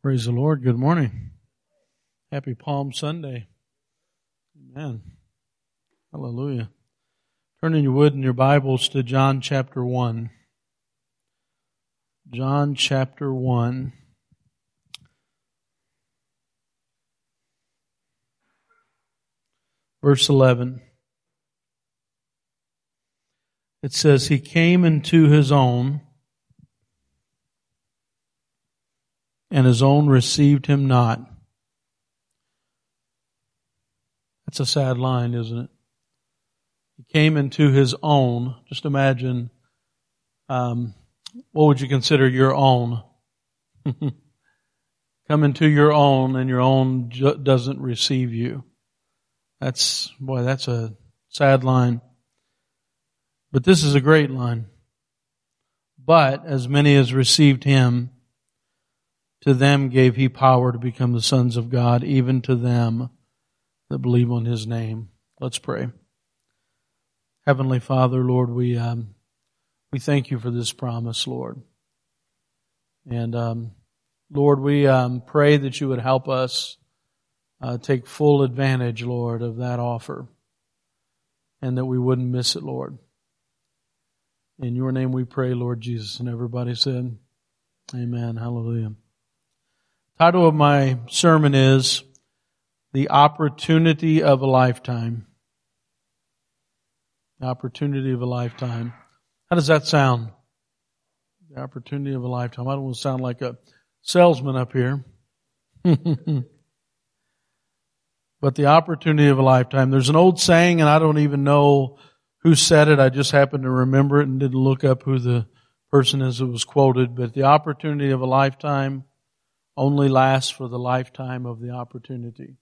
Praise the Lord. Good morning. Happy Palm Sunday. Amen. Hallelujah. Turn in your wood and your Bibles to John chapter 1. John chapter 1. Verse 11. It says, He came into His own and his own received him not. That's a sad line, isn't it? He came into his own. Just imagine, um, what would you consider your own? Come into your own and your own doesn't receive you. That's, boy, that's a sad line. But this is a great line. But as many as received him, to them gave he power to become the sons of God, even to them that believe on his name. Let's pray. Heavenly Father, Lord, we, um, we thank you for this promise, Lord. And, um, Lord, we um, pray that you would help us uh, take full advantage, Lord, of that offer and that we wouldn't miss it, Lord. In your name we pray, Lord Jesus. And everybody said, Amen. Hallelujah. Title of my sermon is The Opportunity of a Lifetime. The opportunity of a lifetime. How does that sound? The opportunity of a lifetime. I don't want to sound like a salesman up here. but the opportunity of a lifetime. There's an old saying, and I don't even know who said it. I just happened to remember it and didn't look up who the person is that was quoted. But the opportunity of a lifetime only lasts for the lifetime of the opportunity.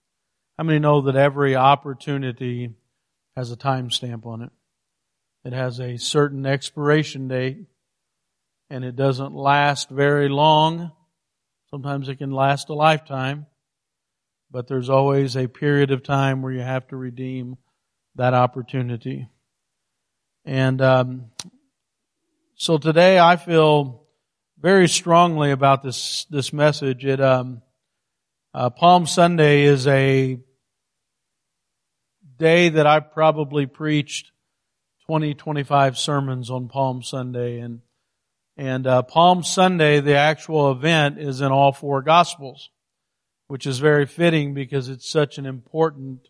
How many know that every opportunity has a time stamp on it? It has a certain expiration date and it doesn't last very long. Sometimes it can last a lifetime, but there's always a period of time where you have to redeem that opportunity. And um, so today I feel very strongly about this this message. It um, uh, Palm Sunday is a day that I probably preached 20, 25 sermons on Palm Sunday, and and uh, Palm Sunday, the actual event, is in all four Gospels, which is very fitting because it's such an important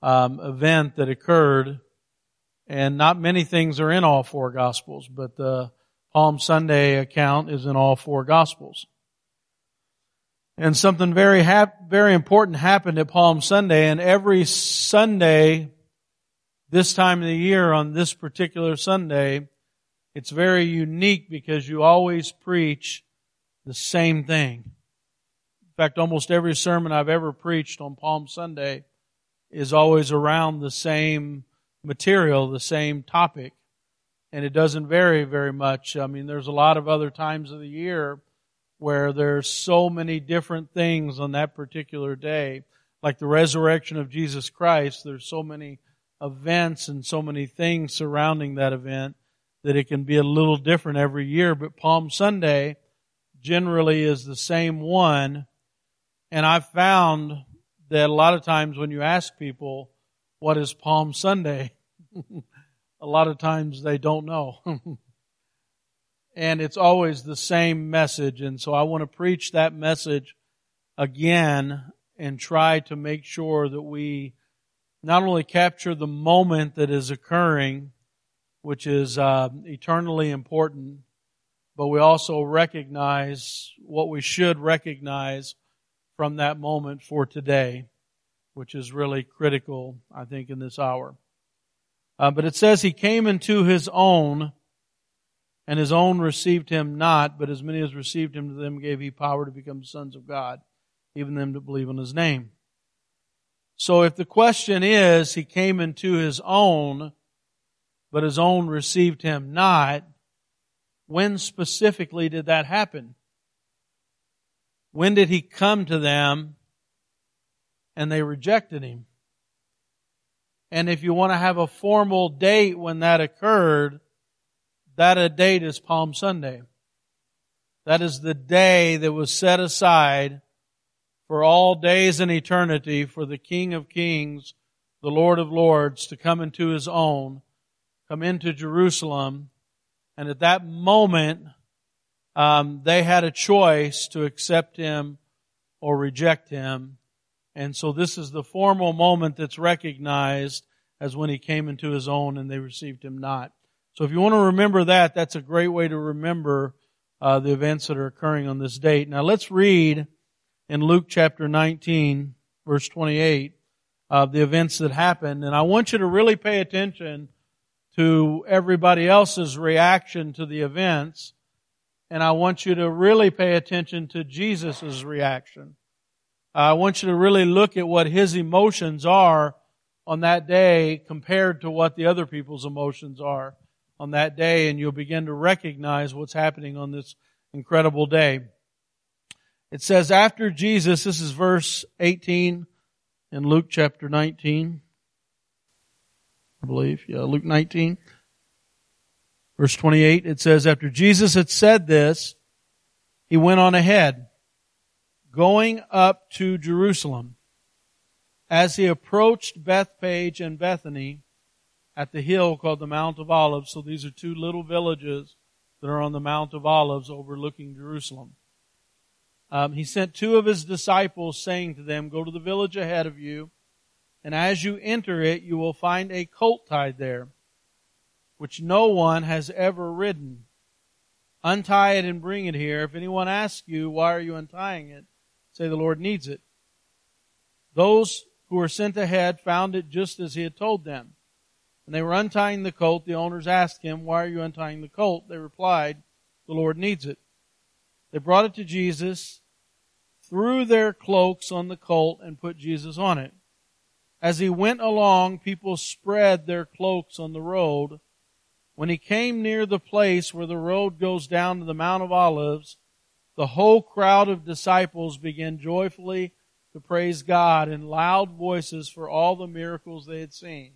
um, event that occurred, and not many things are in all four Gospels, but the Palm Sunday account is in all four Gospels. And something very hap- very important happened at Palm Sunday, and every Sunday, this time of the year, on this particular Sunday, it's very unique because you always preach the same thing. In fact, almost every sermon I've ever preached on Palm Sunday is always around the same material, the same topic and it doesn't vary very much. I mean, there's a lot of other times of the year where there's so many different things on that particular day. Like the resurrection of Jesus Christ, there's so many events and so many things surrounding that event that it can be a little different every year. But Palm Sunday generally is the same one. And I've found that a lot of times when you ask people, what is Palm Sunday? a lot of times they don't know. and it's always the same message. And so I want to preach that message again and try to make sure that we not only capture the moment that is occurring, which is uh, eternally important, but we also recognize what we should recognize from that moment for today, which is really critical, I think, in this hour. Uh, but it says he came into his own, and his own received him not, but as many as received him to them gave he power to become sons of God, even them to believe on his name. So if the question is, he came into his own, but his own received him not, when specifically did that happen? When did he come to them and they rejected him? And if you want to have a formal date when that occurred, that a date is Palm Sunday. That is the day that was set aside for all days in eternity for the King of Kings, the Lord of Lords, to come into His own, come into Jerusalem. And at that moment, um, they had a choice to accept Him or reject Him. And so this is the formal moment that's recognized as when He came into His own and they received Him not. So if you want to remember that, that's a great way to remember uh, the events that are occurring on this date. Now let's read in Luke chapter 19, verse 28, of the events that happened. And I want you to really pay attention to everybody else's reaction to the events. And I want you to really pay attention to Jesus' reaction. I want you to really look at what his emotions are on that day compared to what the other people's emotions are on that day, and you'll begin to recognize what's happening on this incredible day. It says, after Jesus, this is verse 18 in Luke chapter 19, I believe. Yeah, Luke 19. Verse 28, it says, after Jesus had said this, he went on ahead, going up to Jerusalem. As he approached Bethphage and Bethany, at the hill called the Mount of Olives. So these are two little villages that are on the Mount of Olives overlooking Jerusalem. Um, he sent two of his disciples saying to them, go to the village ahead of you, and as you enter it, you will find a colt tied there, which no one has ever ridden. Untie it and bring it here. If anyone asks you, why are you untying it? Say the Lord needs it. Those who were sent ahead found it just as he had told them. When they were untying the colt, the owners asked him, Why are you untying the colt? They replied, The Lord needs it. They brought it to Jesus, threw their cloaks on the colt, and put Jesus on it. As he went along, people spread their cloaks on the road. When he came near the place where the road goes down to the Mount of Olives, the whole crowd of disciples began joyfully to praise God in loud voices for all the miracles they had seen.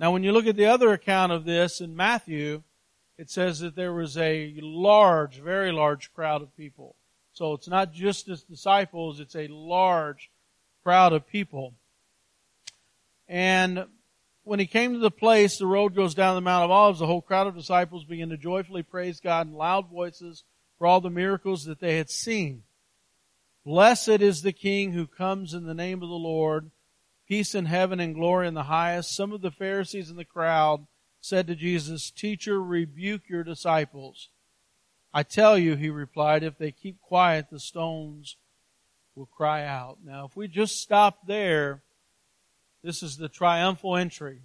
Now, when you look at the other account of this in Matthew, it says that there was a large, very large crowd of people. So it's not just his disciples, it's a large crowd of people. And when he came to the place, the road goes down the Mount of Olives, the whole crowd of disciples began to joyfully praise God in loud voices for all the miracles that they had seen. Blessed is the King who comes in the name of the Lord peace in heaven and glory in the highest. Some of the Pharisees in the crowd said to Jesus, Teacher, rebuke your disciples. I tell you, he replied, if they keep quiet, the stones will cry out. Now, if we just stop there, this is the triumphal entry.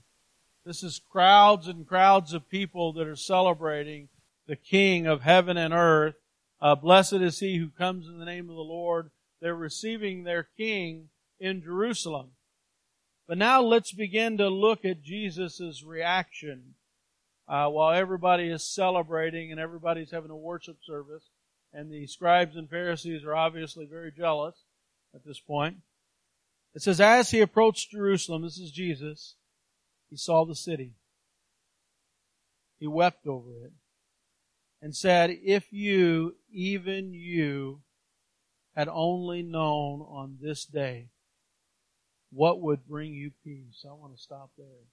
This is crowds and crowds of people that are celebrating the King of heaven and earth. Uh, blessed is he who comes in the name of the Lord. They're receiving their King in Jerusalem. But now let's begin to look at Jesus' reaction uh, while everybody is celebrating and everybody's having a worship service. And the scribes and Pharisees are obviously very jealous at this point. It says, as he approached Jerusalem, this is Jesus, he saw the city. He wept over it and said, if you, even you, had only known on this day what would bring you peace? I want to stop there.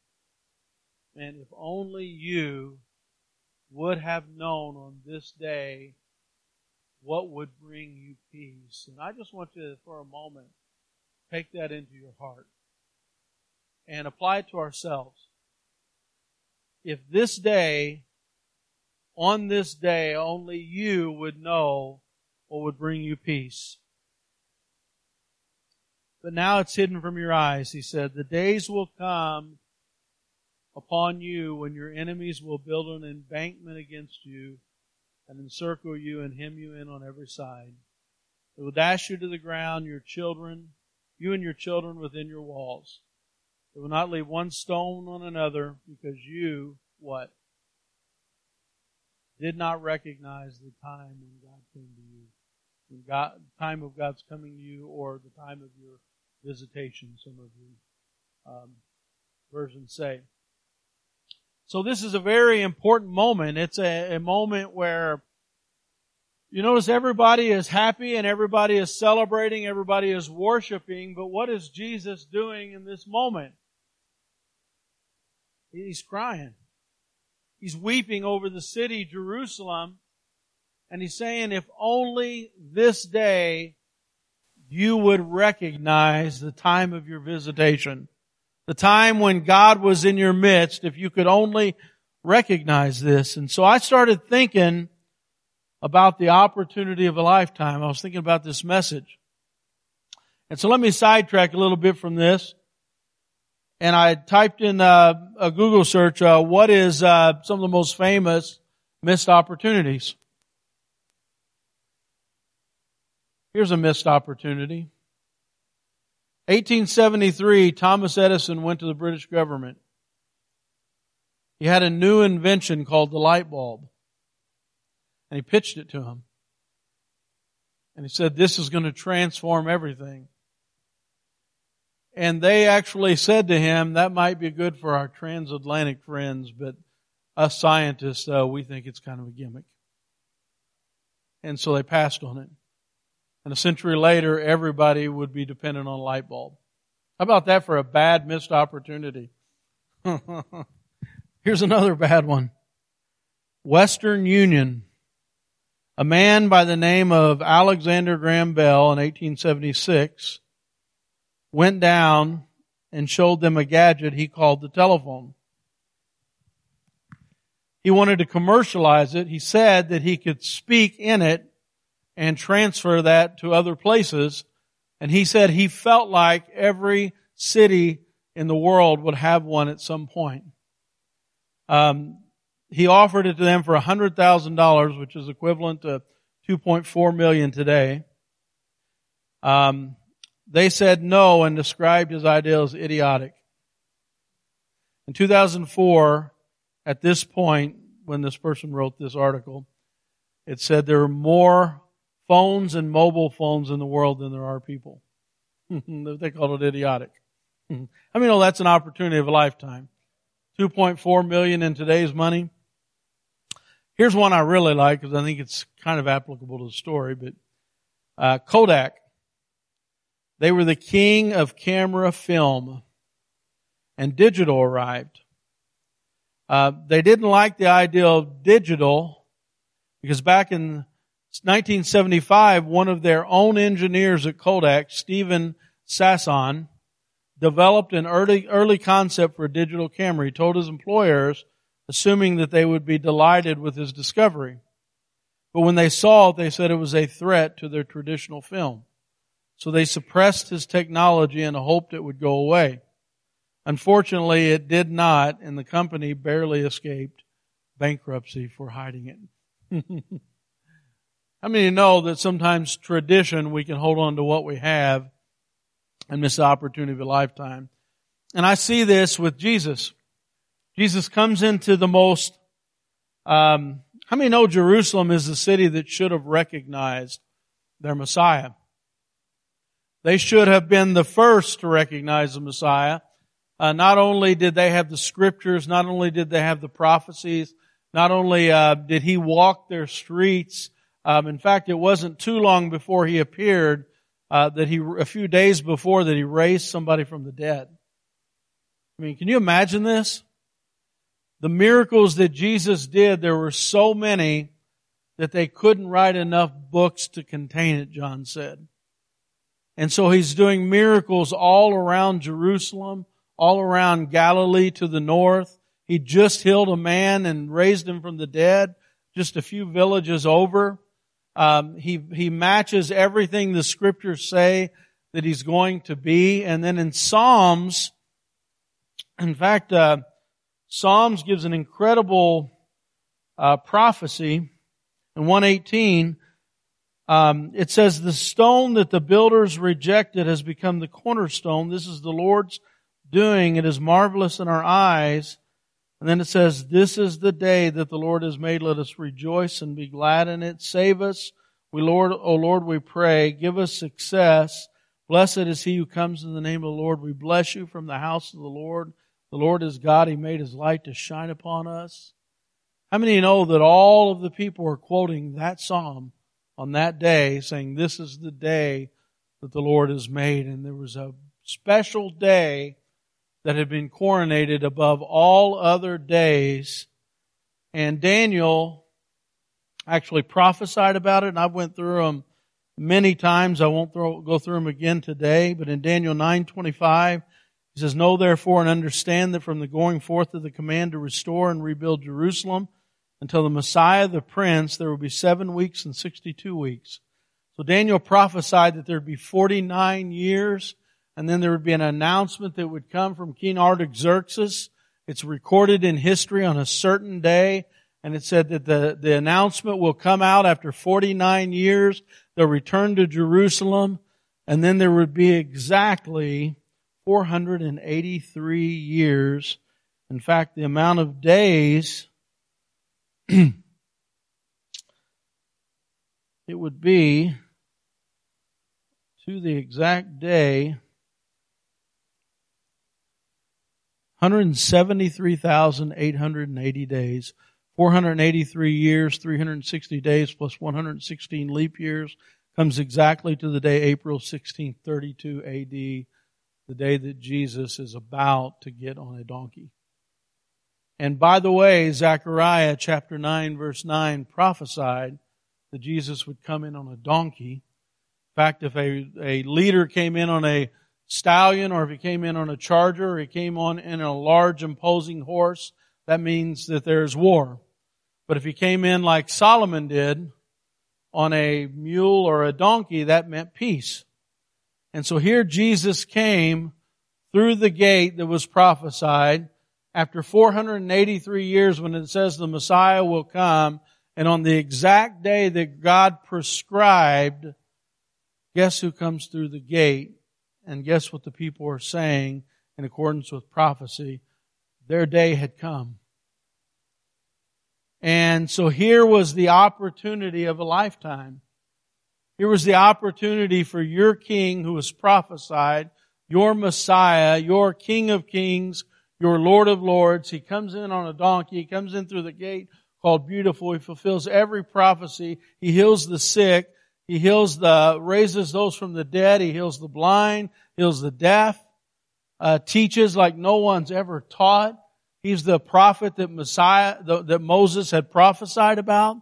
And if only you would have known on this day what would bring you peace. And I just want you to, for a moment, take that into your heart and apply it to ourselves. If this day, on this day, only you would know what would bring you peace. But now it's hidden from your eyes, he said. The days will come upon you when your enemies will build an embankment against you and encircle you and hem you in on every side. They will dash you to the ground, your children, you and your children within your walls. They will not leave one stone on another because you, what? Did not recognize the time when God came to you. When God, the time of God's coming to you or the time of your visitation, some of the um, versions say. So this is a very important moment. It's a, a moment where You notice everybody is happy and everybody is celebrating, everybody is worshiping, but what is Jesus doing in this moment? He's crying. He's weeping over the city, Jerusalem, and he's saying, if only this day you would recognize the time of your visitation. The time when God was in your midst, if you could only recognize this. And so I started thinking about the opportunity of a lifetime. I was thinking about this message. And so let me sidetrack a little bit from this. And I typed in uh, a Google search, uh, what is uh, some of the most famous missed opportunities? Here's a missed opportunity. 1873, Thomas Edison went to the British government. He had a new invention called the light bulb. And he pitched it to him. And he said, this is going to transform everything. And they actually said to him, that might be good for our transatlantic friends, but us scientists, uh, we think it's kind of a gimmick. And so they passed on it. And a century later, everybody would be dependent on a light bulb. How about that for a bad missed opportunity? Here's another bad one. Western Union. A man by the name of Alexander Graham Bell in 1876 went down and showed them a gadget he called the telephone. He wanted to commercialize it. He said that he could speak in it and transfer that to other places. And he said he felt like every city in the world would have one at some point. Um, he offered it to them for $100,000, which is equivalent to 2.4 million today. Um, they said no and described his idea as idiotic. In 2004, at this point, when this person wrote this article, it said there are more phones and mobile phones in the world than there are people. they called it idiotic. I mean, oh, that's an opportunity of a lifetime. 2.4 million in today's money. Here's one I really like because I think it's kind of applicable to the story, but uh, Kodak. They were the king of camera film and digital arrived. Uh, they didn't like the idea of digital because back in 1975, one of their own engineers at Kodak, Steven Sasson, developed an early, early concept for a digital camera. He told his employers, assuming that they would be delighted with his discovery. But when they saw it, they said it was a threat to their traditional film. So they suppressed his technology and hoped it would go away. Unfortunately, it did not, and the company barely escaped bankruptcy for hiding it. How many know that sometimes tradition, we can hold on to what we have and miss the opportunity of a lifetime? And I see this with Jesus. Jesus comes into the most, um, how many know Jerusalem is the city that should have recognized their Messiah? They should have been the first to recognize the Messiah. Uh, not only did they have the scriptures, not only did they have the prophecies, not only uh, did he walk their streets, um, in fact, it wasn't too long before he appeared uh, that he, a few days before, that he raised somebody from the dead. I mean, can you imagine this? The miracles that Jesus did, there were so many that they couldn't write enough books to contain it, John said. And so he's doing miracles all around Jerusalem, all around Galilee to the north. He just healed a man and raised him from the dead just a few villages over. Um, he he matches everything the scriptures say that he's going to be, and then in Psalms, in fact, uh, Psalms gives an incredible uh, prophecy in 118. Um, it says, "The stone that the builders rejected has become the cornerstone. This is the Lord's doing. It is marvelous in our eyes." And then it says, this is the day that the Lord has made. Let us rejoice and be glad in it. Save us. We Lord, O Lord, we pray. Give us success. Blessed is he who comes in the name of the Lord. We bless you from the house of the Lord. The Lord is God. He made his light to shine upon us. How many know that all of the people are quoting that psalm on that day saying, this is the day that the Lord has made. And there was a special day that had been coronated above all other days. And Daniel actually prophesied about it, and I went through them many times. I won't throw, go through them again today, but in Daniel 9:25, he says, "Know therefore and understand that from the going forth of the command to restore and rebuild Jerusalem until the Messiah, the Prince, there will be seven weeks and sixty-two weeks." So Daniel prophesied that there'd be 49 years and then there would be an announcement that would come from King Artaxerxes. It's recorded in history on a certain day, and it said that the, the announcement will come out after 49 years. They'll return to Jerusalem, and then there would be exactly 483 years. In fact, the amount of days it would be to the exact day 173,880 days, 483 years, 360 days plus 116 leap years comes exactly to the day April 1632 AD, the day that Jesus is about to get on a donkey. And by the way, Zechariah chapter 9 verse 9 prophesied that Jesus would come in on a donkey. In fact, if a, a leader came in on a stallion or if he came in on a charger or he came on in a large imposing horse, that means that there's war. But if he came in like Solomon did on a mule or a donkey, that meant peace. And so here Jesus came through the gate that was prophesied after 483 years when it says the Messiah will come and on the exact day that God prescribed, guess who comes through the gate? And guess what the people are saying in accordance with prophecy? Their day had come. And so here was the opportunity of a lifetime. Here was the opportunity for your king who was prophesied, your Messiah, your King of Kings, your Lord of Lords. He comes in on a donkey. He comes in through the gate called Beautiful. He fulfills every prophecy. He heals the sick. He heals the, raises those from the dead. He heals the blind, heals the deaf, uh, teaches like no one's ever taught. He's the prophet that Messiah, that Moses had prophesied about.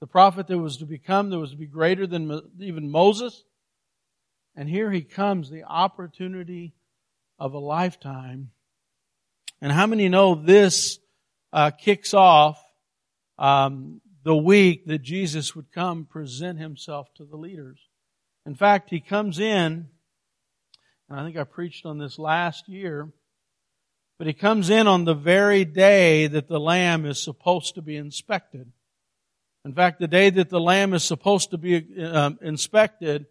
The prophet that was to become, that was to be greater than even Moses. And here he comes, the opportunity of a lifetime. And how many know this uh, kicks off um, the week that Jesus would come present himself to the leaders. In fact, he comes in, and I think I preached on this last year, but he comes in on the very day that the lamb is supposed to be inspected. In fact, the day that the lamb is supposed to be um, inspected,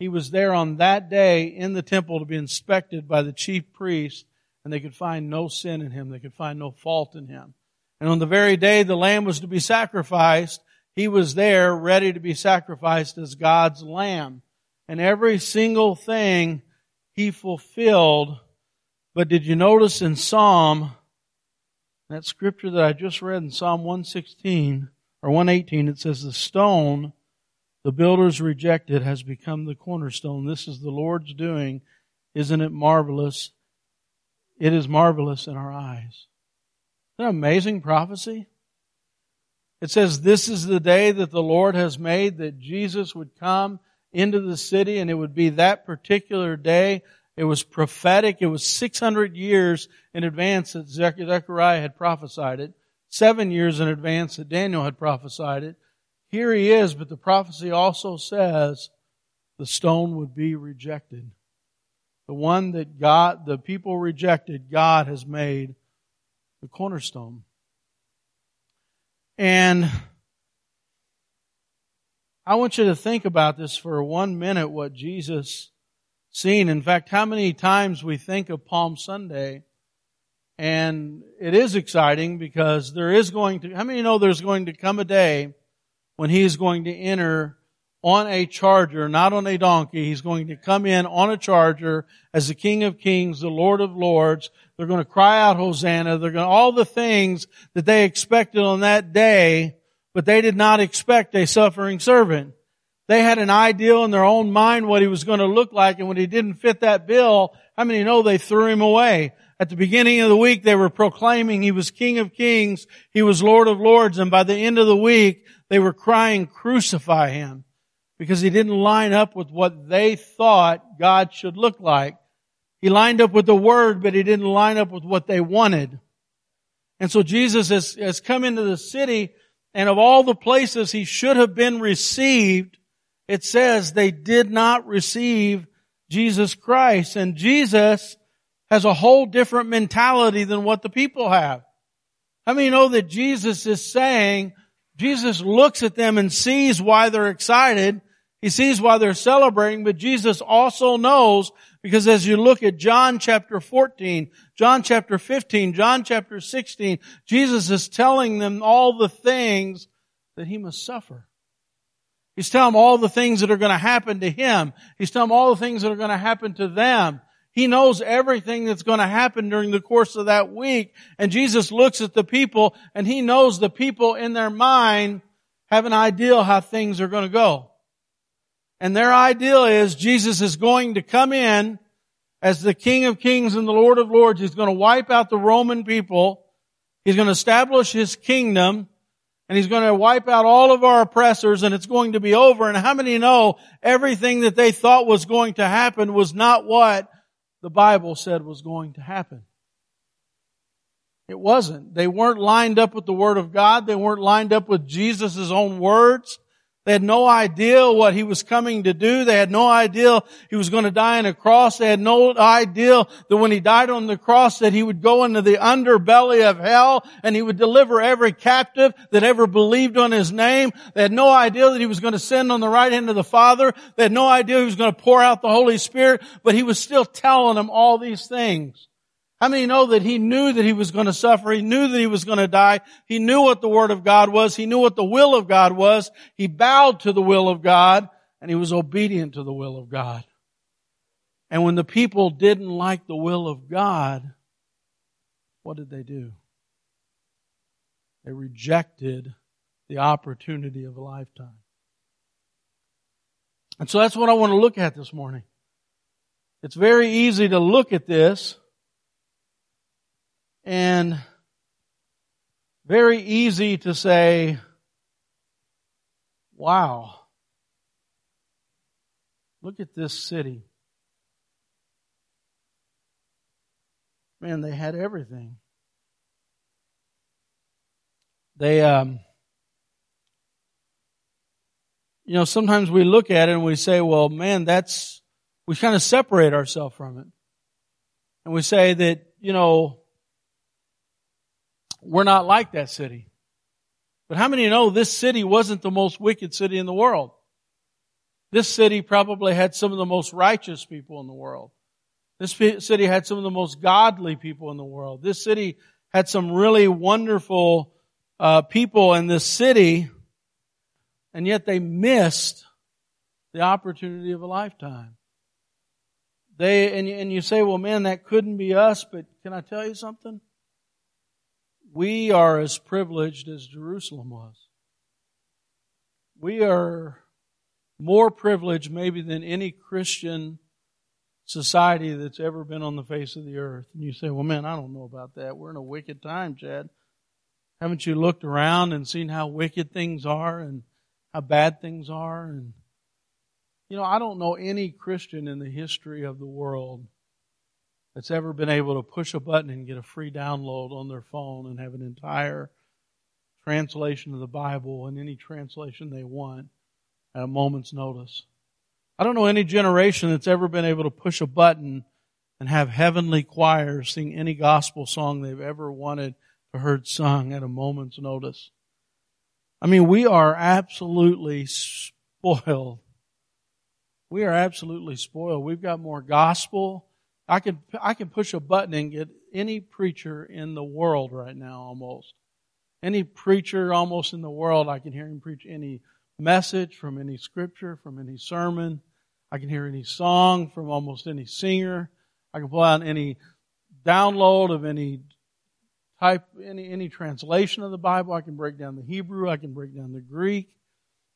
he was there on that day in the temple to be inspected by the chief priest, and they could find no sin in him. They could find no fault in him. And on the very day the lamb was to be sacrificed, he was there ready to be sacrificed as God's lamb. And every single thing he fulfilled. But did you notice in Psalm, that scripture that I just read in Psalm 116 or 118, it says the stone the builders rejected has become the cornerstone. This is the Lord's doing. Isn't it marvelous? It is marvelous in our eyes. Isn't amazing prophecy? It says, this is the day that the Lord has made that Jesus would come into the city and it would be that particular day. It was prophetic. It was 600 years in advance that Zechariah had prophesied it. Seven years in advance that Daniel had prophesied it. Here he is, but the prophecy also says the stone would be rejected. The one that God, the people rejected, God has made the cornerstone. And I want you to think about this for one minute, what Jesus seen. In fact, how many times we think of Palm Sunday and it is exciting because there is going to, how many know there's going to come a day when he is going to enter on a charger, not on a donkey. He's going to come in on a charger as the King of Kings, the Lord of Lords. They're going to cry out Hosanna. They're going to, all the things that they expected on that day, but they did not expect a suffering servant. They had an ideal in their own mind what he was going to look like, and when he didn't fit that bill, how many know they threw him away? At the beginning of the week, they were proclaiming he was King of Kings, he was Lord of Lords, and by the end of the week, they were crying, crucify him, because he didn't line up with what they thought God should look like. He lined up with the Word, but he didn't line up with what they wanted. And so Jesus has, has come into the city, and of all the places he should have been received, it says they did not receive Jesus Christ. And Jesus has a whole different mentality than what the people have. How many know that Jesus is saying, Jesus looks at them and sees why they're excited. He sees why they're celebrating, but Jesus also knows because as you look at John chapter 14, John chapter 15, John chapter 16, Jesus is telling them all the things that he must suffer. He's telling them all the things that are going to happen to him. He's telling them all the things that are going to happen to them. He knows everything that's going to happen during the course of that week. And Jesus looks at the people and he knows the people in their mind have an idea how things are going to go. And their ideal is Jesus is going to come in as the King of Kings and the Lord of Lords. He's going to wipe out the Roman people. He's going to establish his kingdom and he's going to wipe out all of our oppressors and it's going to be over. And how many know everything that they thought was going to happen was not what the Bible said was going to happen? It wasn't. They weren't lined up with the Word of God. They weren't lined up with Jesus' own words. They had no idea what he was coming to do. They had no idea he was going to die on a cross. They had no idea that when he died on the cross that he would go into the underbelly of hell and he would deliver every captive that ever believed on his name. They had no idea that he was going to send on the right hand of the Father. They had no idea he was going to pour out the Holy Spirit, but he was still telling them all these things. How many know that he knew that he was going to suffer? He knew that he was going to die. He knew what the Word of God was. He knew what the will of God was. He bowed to the will of God and he was obedient to the will of God. And when the people didn't like the will of God, what did they do? They rejected the opportunity of a lifetime. And so that's what I want to look at this morning. It's very easy to look at this and very easy to say, wow, look at this city. Man, they had everything. They, um, you know, sometimes we look at it and we say, well, man, that's, we kind of separate ourselves from it. And we say that, you know, we're not like that city. But how many know this city wasn't the most wicked city in the world? This city probably had some of the most righteous people in the world. This city had some of the most godly people in the world. This city had some really wonderful uh, people in this city, and yet they missed the opportunity of a lifetime. They and and you say, well, man, that couldn't be us. But can I tell you something? We are as privileged as Jerusalem was. We are more privileged maybe than any Christian society that's ever been on the face of the earth. And you say, well man, I don't know about that. We're in a wicked time, Chad. Haven't you looked around and seen how wicked things are and how bad things are? And, you know, I don't know any Christian in the history of the world that's ever been able to push a button and get a free download on their phone and have an entire translation of the Bible in any translation they want at a moment's notice. I don't know any generation that's ever been able to push a button and have heavenly choirs sing any gospel song they've ever wanted to heard sung at a moment's notice. I mean, we are absolutely spoiled. We are absolutely spoiled. We've got more gospel I can I can push a button and get any preacher in the world right now almost. Any preacher almost in the world, I can hear him preach any message from any scripture, from any sermon. I can hear any song from almost any singer. I can pull out any download of any type, any, any translation of the Bible. I can break down the Hebrew. I can break down the Greek.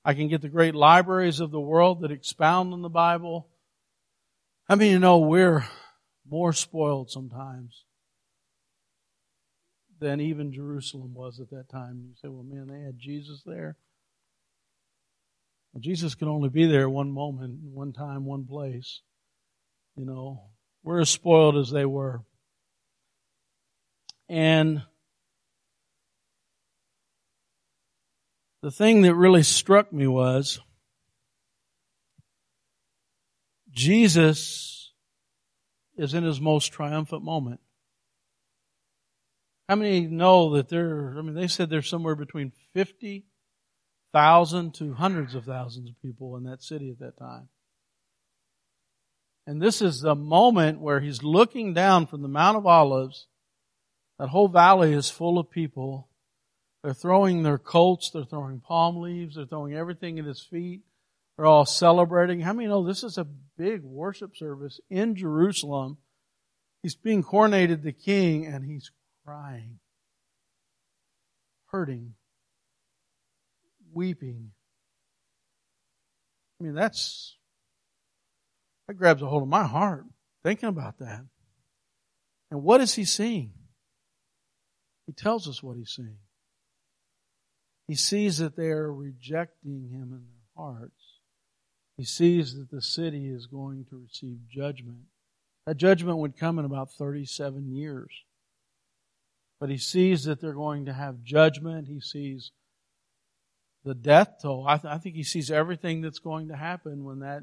I can get the great libraries of the world that expound on the Bible. I mean, you know, we're more spoiled sometimes than even Jerusalem was at that time. You say, well, man, they had Jesus there. Well, Jesus can only be there one moment, one time, one place. You know, we're as spoiled as they were. And the thing that really struck me was Jesus is in his most triumphant moment. How many know that there, I mean, they said there's somewhere between 50,000 to hundreds of thousands of people in that city at that time. And this is the moment where he's looking down from the Mount of Olives. That whole valley is full of people. They're throwing their coats, they're throwing palm leaves, they're throwing everything at his feet. They're all celebrating. How many know this is a big worship service in Jerusalem? He's being coronated the king and he's crying, hurting, weeping. I mean, that's that grabs a hold of my heart thinking about that. And what is he seeing? He tells us what he's seeing. He sees that they are rejecting him in their hearts. He sees that the city is going to receive judgment. That judgment would come in about 37 years. But he sees that they're going to have judgment. He sees the death toll. I, th- I think he sees everything that's going to happen when that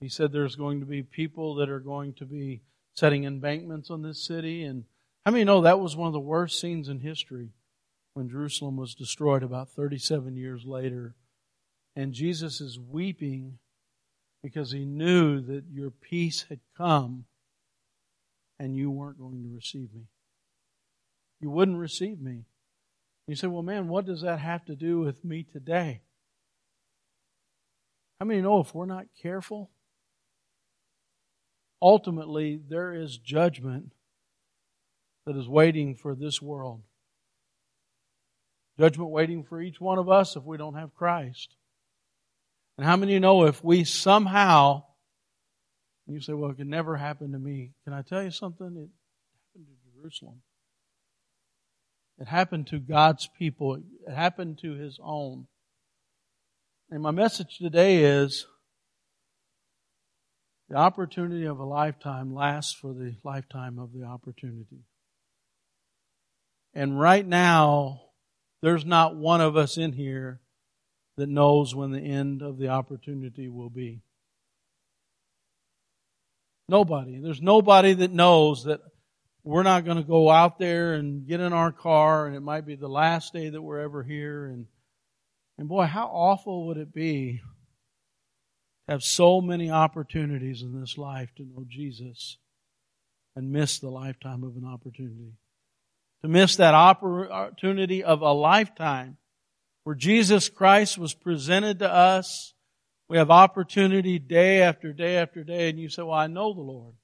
he said there's going to be people that are going to be setting embankments on this city. And how many know that was one of the worst scenes in history when Jerusalem was destroyed about 37 years later? And Jesus is weeping because he knew that your peace had come and you weren't going to receive me. You wouldn't receive me. You say, well, man, what does that have to do with me today? How many know if we're not careful, ultimately there is judgment that is waiting for this world. Judgment waiting for each one of us if we don't have Christ. And how many of you know if we somehow, you say, well, it could never happen to me. Can I tell you something? It happened to Jerusalem. It happened to God's people. It happened to His own. And my message today is the opportunity of a lifetime lasts for the lifetime of the opportunity. And right now, there's not one of us in here that knows when the end of the opportunity will be. Nobody. There's nobody that knows that we're not going to go out there and get in our car and it might be the last day that we're ever here and and boy, how awful would it be to have so many opportunities in this life to know Jesus and miss the lifetime of an opportunity. To miss that opportunity of a lifetime where Jesus Christ was presented to us. We have opportunity day after day after day, and you say, Well, I know the Lord.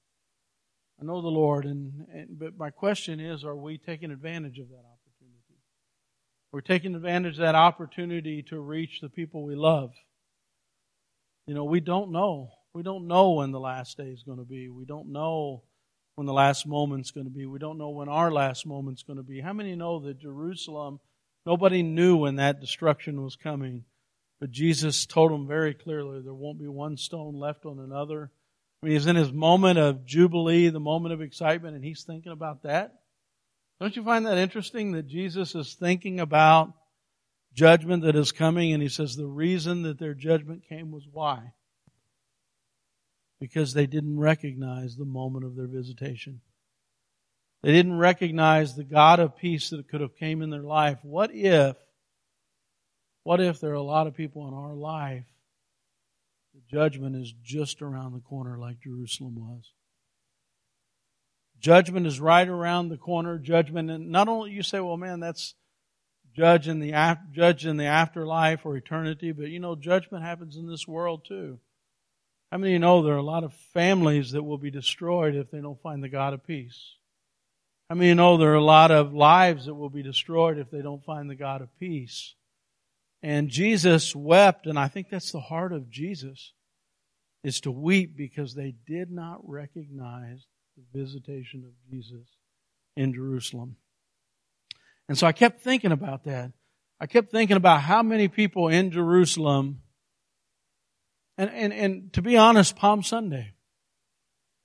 I know the Lord, and, and but my question is, are we taking advantage of that opportunity? We're taking advantage of that opportunity to reach the people we love. You know, we don't know. We don't know when the last day is going to be. We don't know when the last moment's going to be. We don't know when our last moment's going to be. How many know that Jerusalem, nobody knew when that destruction was coming? But Jesus told them very clearly there won't be one stone left on another. I mean, he's in his moment of jubilee, the moment of excitement, and he's thinking about that. Don't you find that interesting that Jesus is thinking about judgment that is coming, and he says the reason that their judgment came was why? Because they didn't recognize the moment of their visitation. They didn't recognize the God of peace that could have came in their life. What if, what if there are a lot of people in our life, the judgment is just around the corner like Jerusalem was? Judgment is right around the corner. Judgment, and not only you say, well, man, that's judge in the judge in the afterlife or eternity, but you know judgment happens in this world too. How many of you know there are a lot of families that will be destroyed if they don't find the God of peace? How mean, you know there are a lot of lives that will be destroyed if they don't find the God of peace? And Jesus wept, and I think that's the heart of Jesus, is to weep because they did not recognize the visitation of Jesus in Jerusalem. And so I kept thinking about that. I kept thinking about how many people in Jerusalem, and, and, and to be honest, Palm Sunday.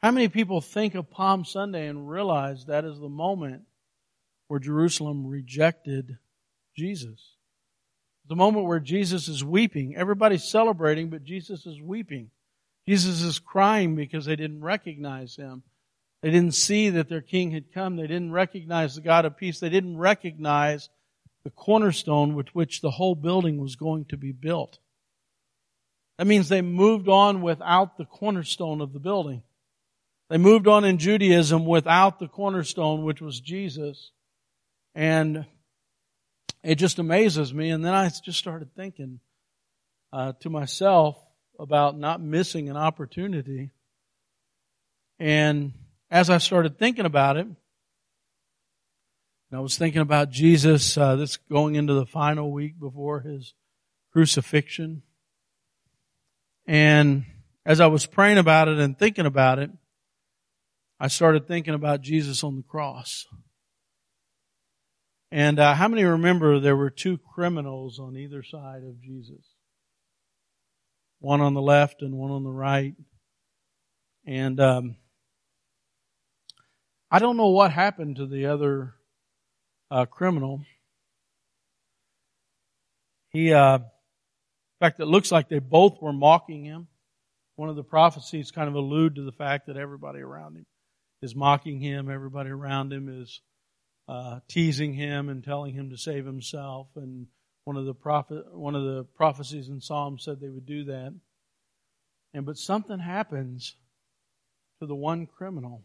How many people think of Palm Sunday and realize that is the moment where Jerusalem rejected Jesus? The moment where Jesus is weeping. Everybody's celebrating, but Jesus is weeping. Jesus is crying because they didn't recognize him. They didn't see that their king had come. They didn't recognize the God of peace. They didn't recognize the cornerstone with which the whole building was going to be built. That means they moved on without the cornerstone of the building. They moved on in Judaism without the cornerstone, which was Jesus. And it just amazes me. And then I just started thinking uh, to myself about not missing an opportunity. And as I started thinking about it, I was thinking about Jesus, uh, this going into the final week before his crucifixion. And as I was praying about it and thinking about it, I started thinking about Jesus on the cross. And uh, how many remember there were two criminals on either side of Jesus? One on the left and one on the right. And um, I don't know what happened to the other uh, criminal. He, uh, in fact, it looks like they both were mocking him. One of the prophecies kind of allude to the fact that everybody around him is mocking him. Everybody around him is uh, teasing him and telling him to save himself. And one of the prophet, one of the prophecies in Psalms said they would do that. And but something happens to the one criminal,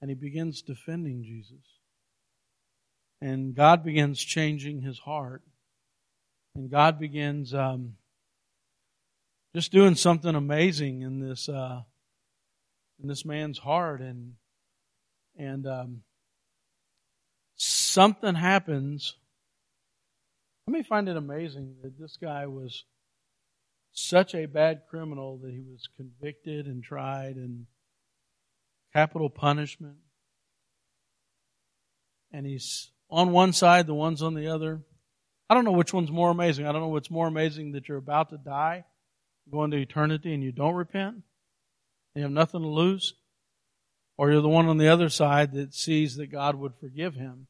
and he begins defending Jesus. And God begins changing his heart. And God begins um, just doing something amazing in this uh, in this man's heart. And and um, something happens. Let me find it amazing that this guy was such a bad criminal that he was convicted and tried and capital punishment. And he's on one side, the one's on the other. I don't know which one's more amazing. I don't know what's more amazing that you're about to die, go into eternity, and you don't repent. You have nothing to lose. Or you're the one on the other side that sees that God would forgive him.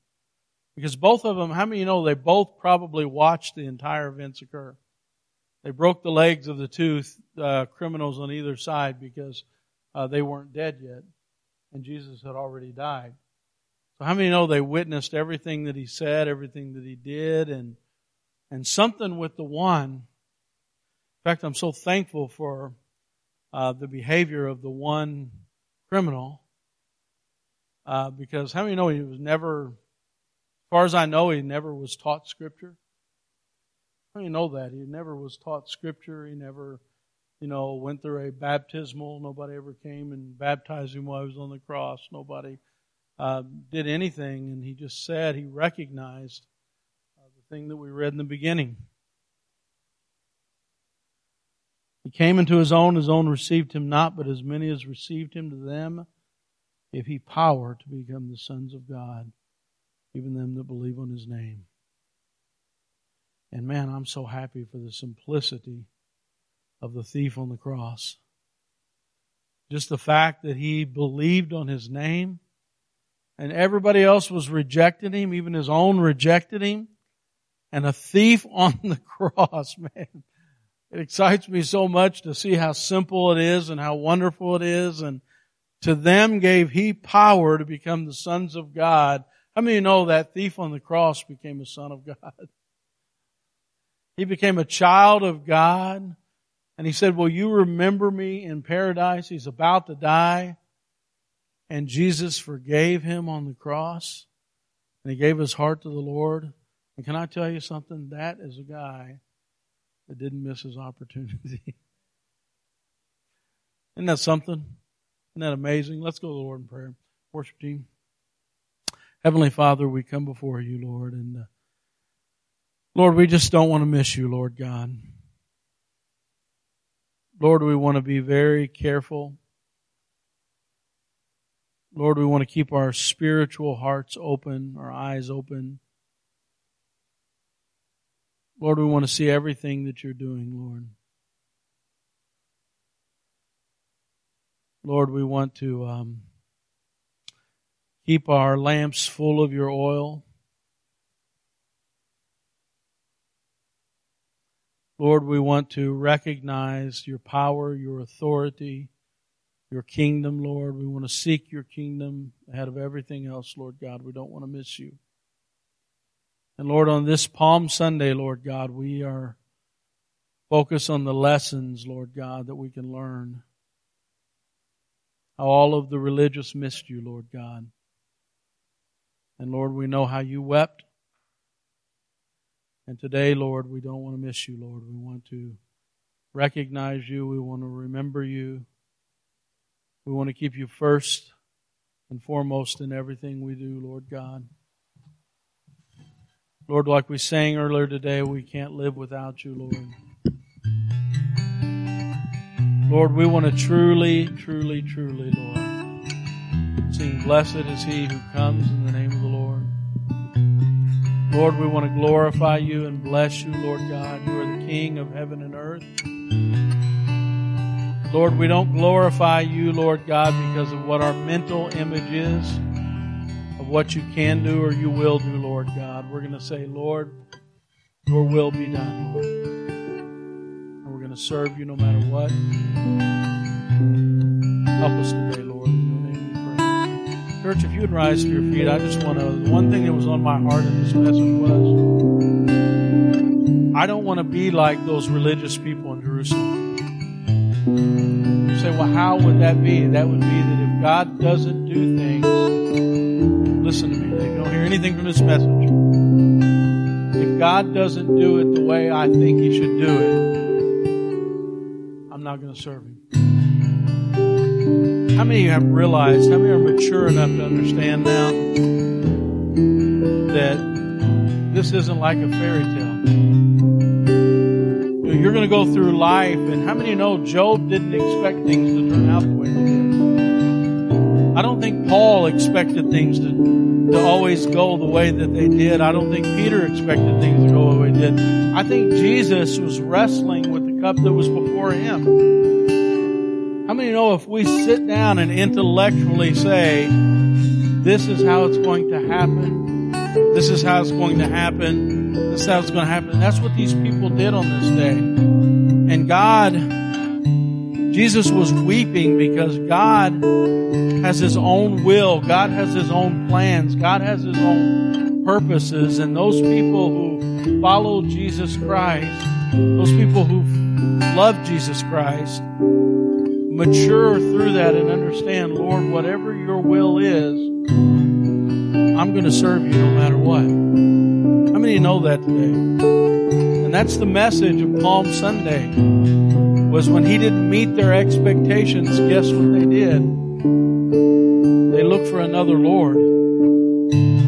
Because both of them, how many you know, they both probably watched the entire events occur. They broke the legs of the two uh, criminals on either side because uh, they weren't dead yet, and Jesus had already died. So how many know they witnessed everything that he said, everything that he did, and and something with the one. In fact, I'm so thankful for uh, the behavior of the one criminal uh, because how many know he was never, as far as I know, he never was taught Scripture. How many know that he never was taught Scripture? He never, you know, went through a baptismal. Nobody ever came and baptized him while he was on the cross. Nobody uh, did anything, and he just said he recognized uh, the thing that we read in the beginning. He came into his own, his own received him not, but as many as received him to them, if he power to become the sons of God, even them that believe on his name. And man, I'm so happy for the simplicity of the thief on the cross. Just the fact that he believed on his name and everybody else was rejecting him, even his own rejected him, and a thief on the cross, man. It excites me so much to see how simple it is and how wonderful it is. And to them gave he power to become the sons of God. How many know that thief on the cross became a son of God? He became a child of God. And he said, will you remember me in paradise? He's about to die and Jesus forgave him on the cross, and he gave his heart to the Lord. And can I tell you something? That is a guy that didn't miss his opportunity. Isn't that something? Isn't that amazing? Let's go to the Lord in prayer. Worship team. Heavenly Father, we come before you, Lord, and uh, Lord, we just don't want to miss you, Lord God. Lord, we want to be very careful. Lord, we want to keep our spiritual hearts open, our eyes open. Lord, we want to see everything that you're doing, Lord. Lord, we want to um, keep our lamps full of your oil. Lord, we want to recognize your power, your authority, your kingdom, Lord. We want to seek your kingdom ahead of everything else, Lord God. We don't want to miss you. And Lord, on this Palm Sunday, Lord God, we are focused on the lessons, Lord God, that we can learn. How all of the religious missed you, Lord God. And Lord, we know how you wept and today, Lord, we don't want to miss you, Lord. We want to recognize you. We want to remember you. We want to keep you first and foremost in everything we do, Lord God. Lord, like we sang earlier today, we can't live without you, Lord. Lord, we want to truly, truly, truly, Lord, sing, Blessed is he who comes in the name of the Lord. Lord, we want to glorify you and bless you, Lord God. You are the King of heaven and earth. Lord, we don't glorify you, Lord God, because of what our mental image is, of what you can do or you will do, Lord God. We're going to say, Lord, your will be done, Lord. And we're going to serve you no matter what. Help us today, Lord. In your name we pray. Church, if you would rise to your feet, I just want to. The one thing that was on my heart in this message was I don't want to be like those religious people in Jerusalem. You say, well, how would that be? That would be that if God doesn't do things, listen to anything from this message, if God doesn't do it the way I think He should do it, I'm not going to serve Him. How many of you have realized, how many are mature enough to understand now that this isn't like a fairy tale? You're going to go through life, and how many know Job didn't expect things to turn out the way they did? I don't think Paul expected things to, to always go the way that they did. I don't think Peter expected things to go the way they did. I think Jesus was wrestling with the cup that was before him. How many know if we sit down and intellectually say, this is how it's going to happen, this is how it's going to happen, this is how it's going to happen, that's what these people did on this day. And God, Jesus was weeping because God has His own will, God has His own plans, God has His own purposes, and those people who follow Jesus Christ, those people who love Jesus Christ, mature through that and understand, Lord, whatever your will is, I'm going to serve you no matter what. How many know that today? And that's the message of Palm Sunday. Was when he didn't meet their expectations, guess what they did? They looked for another Lord.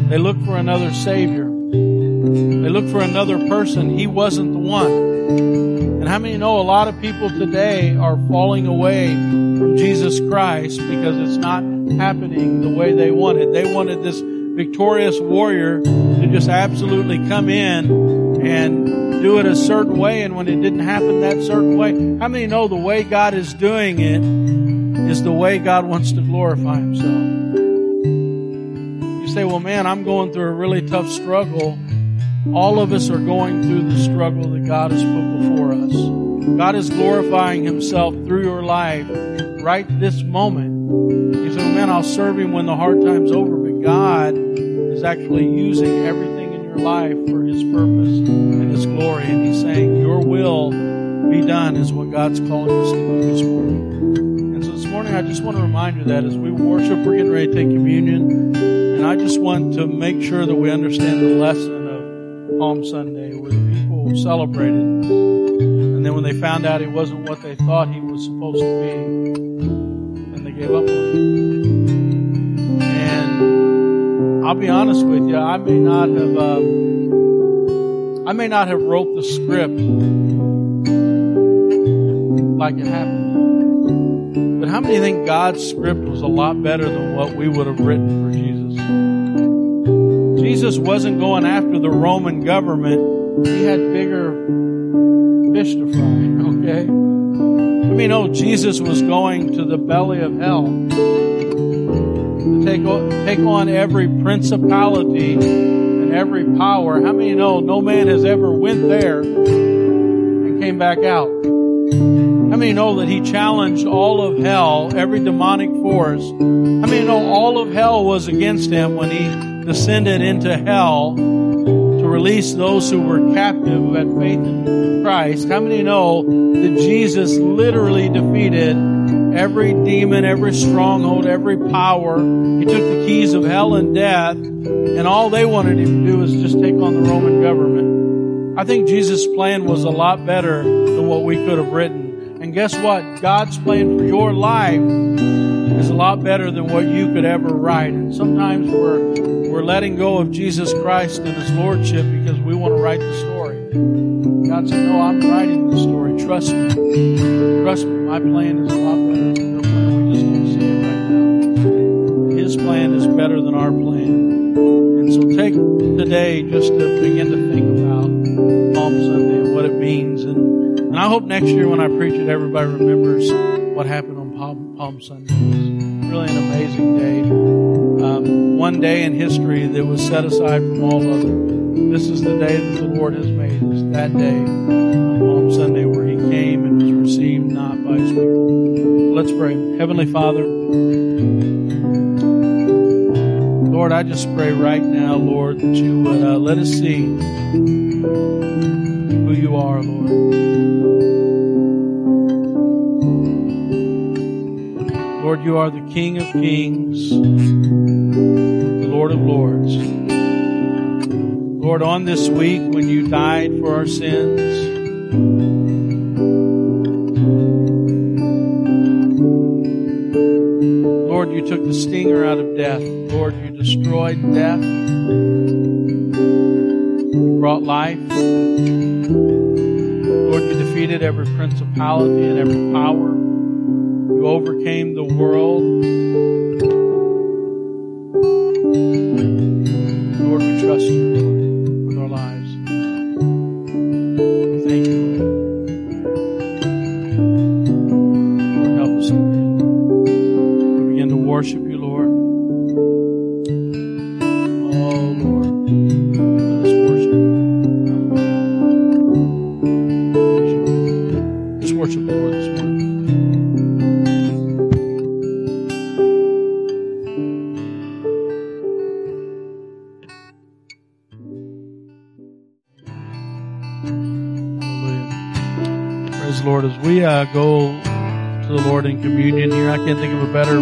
They looked for another Savior. They looked for another person. He wasn't the one. And how many know a lot of people today are falling away from Jesus Christ because it's not happening the way they wanted. They wanted this victorious warrior to just absolutely come in and do it a certain way and when it didn't happen that certain way. How many know the way God is doing it is the way God wants to glorify Himself? You say, well man, I'm going through a really tough struggle all of us are going through the struggle that God has put before us. God is glorifying Himself through your life right this moment. You say, well, man, I'll serve Him when the hard time's over, but God is actually using everything in your life for His purpose and His glory. And He's saying, your will be done is what God's calling us to do this morning. And so this morning, I just want to remind you that as we worship, we're getting ready to take communion. And I just want to make sure that we understand the lesson of Palm Sunday where the people celebrated. And then when they found out he wasn't what they thought he was supposed to be, and they gave up on him. I'll be honest with you, I may not have, um, I may not have wrote the script like it happened. But how many think God's script was a lot better than what we would have written for Jesus? Jesus wasn't going after the Roman government. He had bigger fish to fry, okay? I mean, oh, Jesus was going to the belly of hell to take, take on every principality and every power. How many know no man has ever went there and came back out? How many know that he challenged all of hell, every demonic force? How many know all of hell was against him when he descended into hell to release those who were captive at faith in Christ? How many know that Jesus literally defeated every demon, every stronghold, every power? He took the keys of hell and death, and all they wanted him to do was just take on the Roman government. I think Jesus' plan was a lot better than what we could have written. And guess what? God's plan for your life is a lot better than what you could ever write. And sometimes we're, we're letting go of Jesus Christ and His Lordship because we want to write the story. God said, no, I'm writing the story. Trust me. Trust me. My plan is a lot better than your plan. We just don't see it right now. His plan is better than our plan. And so take today just to begin to think about Palm Sunday and what it means and and I hope next year when I preach it, everybody remembers what happened on Palm, Palm Sunday. It was really an amazing day. Um, one day in history that was set aside from all other. This is the day that the Lord has made. It's that day on Palm Sunday where He came and was received not by His people. Let's pray. Heavenly Father, Lord, I just pray right now, Lord, that you would uh, let us see who you are, Lord. Lord, you are the King of kings, the Lord of lords. Lord, on this week when you died for our sins, Lord, you took the stinger out of death. Lord, you destroyed death. You brought life. Lord, you defeated every principality and every power You overcame the world. Lord. As we uh, go to the Lord in communion here, I can't think of a better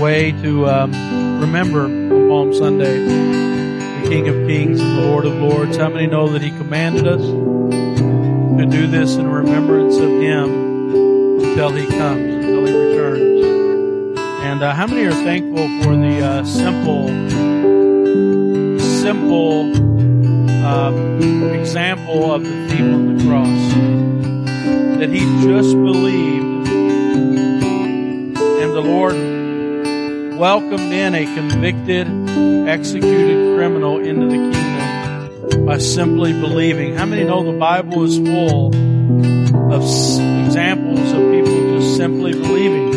way to um, remember on Palm Sunday the King of Kings and the Lord of Lords. How many know that He commanded us to do this in remembrance of Him until He comes, until He returns? And uh, how many are thankful for the uh, simple, simple um, example of the thief on the cross? That he just believed, and the Lord welcomed in a convicted, executed criminal into the kingdom by simply believing. How many know the Bible is full of examples of people just simply believing?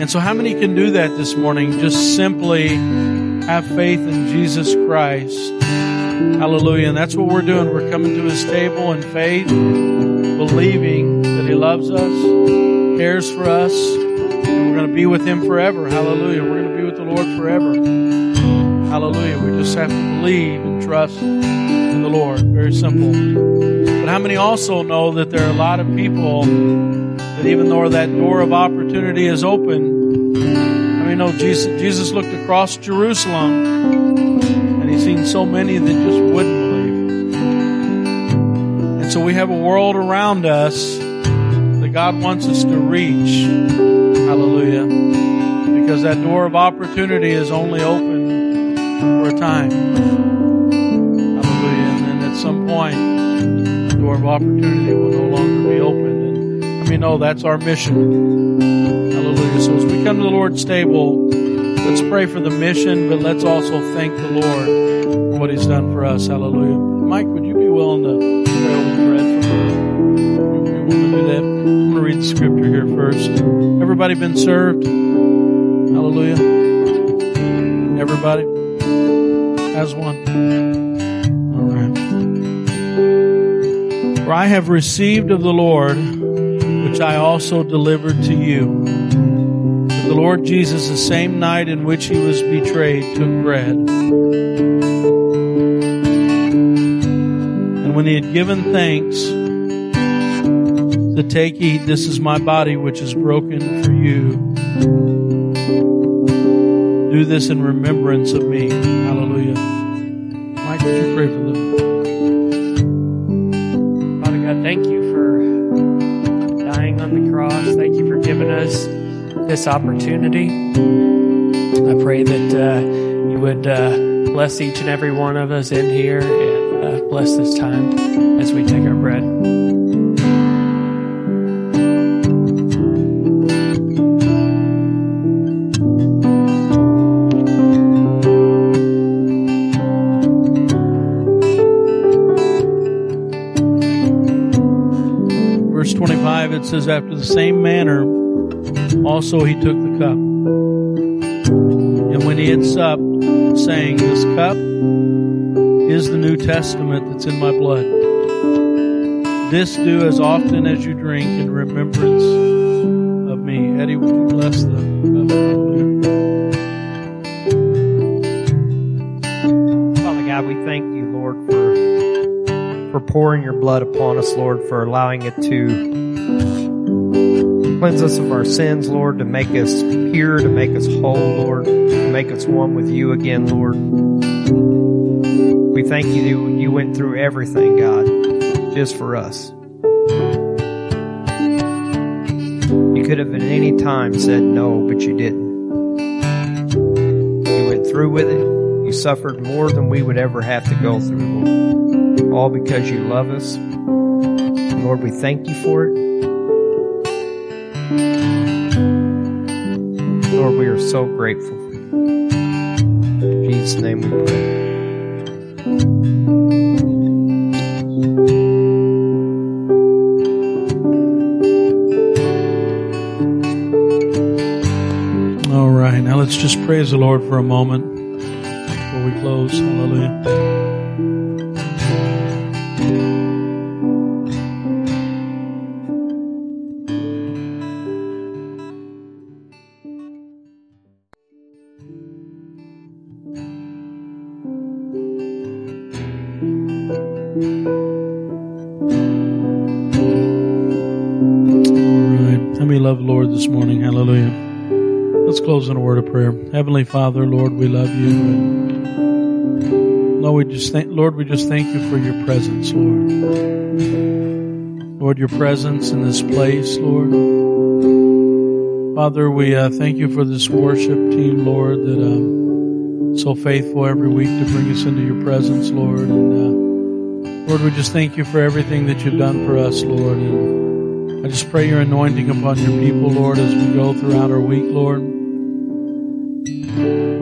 And so, how many can do that this morning? Just simply have faith in Jesus Christ. Hallelujah. And that's what we're doing. We're coming to his table in faith, believing that he loves us, cares for us, and we're going to be with him forever. Hallelujah. We're going to be with the Lord forever. Hallelujah. We just have to believe and trust in the Lord. Very simple. But how many also know that there are a lot of people that even though that door of opportunity is open, I mean, know Jesus, Jesus looked across Jerusalem and he's seen so many that just wouldn't so we have a world around us that God wants us to reach. Hallelujah. Because that door of opportunity is only open for a time. Hallelujah. And then at some point, the door of opportunity will no longer be open. And I mean, no, that's our mission. Hallelujah. So as we come to the Lord's table, let's pray for the mission, but let's also thank the Lord for what He's done for us. Hallelujah. Mike, would you be willing to To do that? I'm going to read the scripture here first. Everybody been served? Hallelujah. Everybody has one. All right. For I have received of the Lord, which I also delivered to you. That the Lord Jesus, the same night in which he was betrayed, took bread. And when he had given thanks, to take, eat, this is my body which is broken for you. Do this in remembrance of me. Hallelujah. Mike, would you pray for them? Father God, thank you for dying on the cross. Thank you for giving us this opportunity. I pray that uh, you would uh, bless each and every one of us in here and uh, bless this time as we take our bread. Says, After the same manner, also he took the cup. And when he had supped, saying, This cup is the New Testament that's in my blood. This do as often as you drink in remembrance of me. Eddie, would you bless the? Father God, we thank you, Lord, for for pouring your blood upon us, Lord, for allowing it to cleanse us of our sins, Lord, to make us pure, to make us whole, Lord, to make us one with you again, Lord. We thank you that you went through everything, God, just for us. You could have at any time said no, but you didn't. You went through with it. You suffered more than we would ever have to go through, Lord. All because you love us. Lord, we thank you for it. Are so grateful. In Jesus' name we pray. All right, now let's just praise the Lord for a moment before we close. Hallelujah. Heavenly Father, Lord, we love you. And Lord, we just thank, Lord, we just thank you for your presence, Lord. Lord, your presence in this place, Lord. Father, we uh, thank you for this worship team, Lord, that um, so faithful every week to bring us into your presence, Lord. And uh, Lord, we just thank you for everything that you've done for us, Lord. And I just pray your anointing upon your people, Lord, as we go throughout our week, Lord.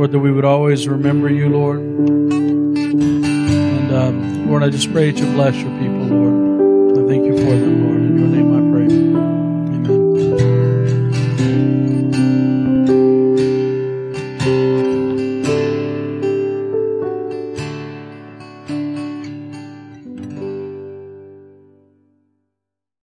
Lord, that we would always remember you, Lord. And um, Lord, I just pray that you bless your people, Lord. I thank you for them.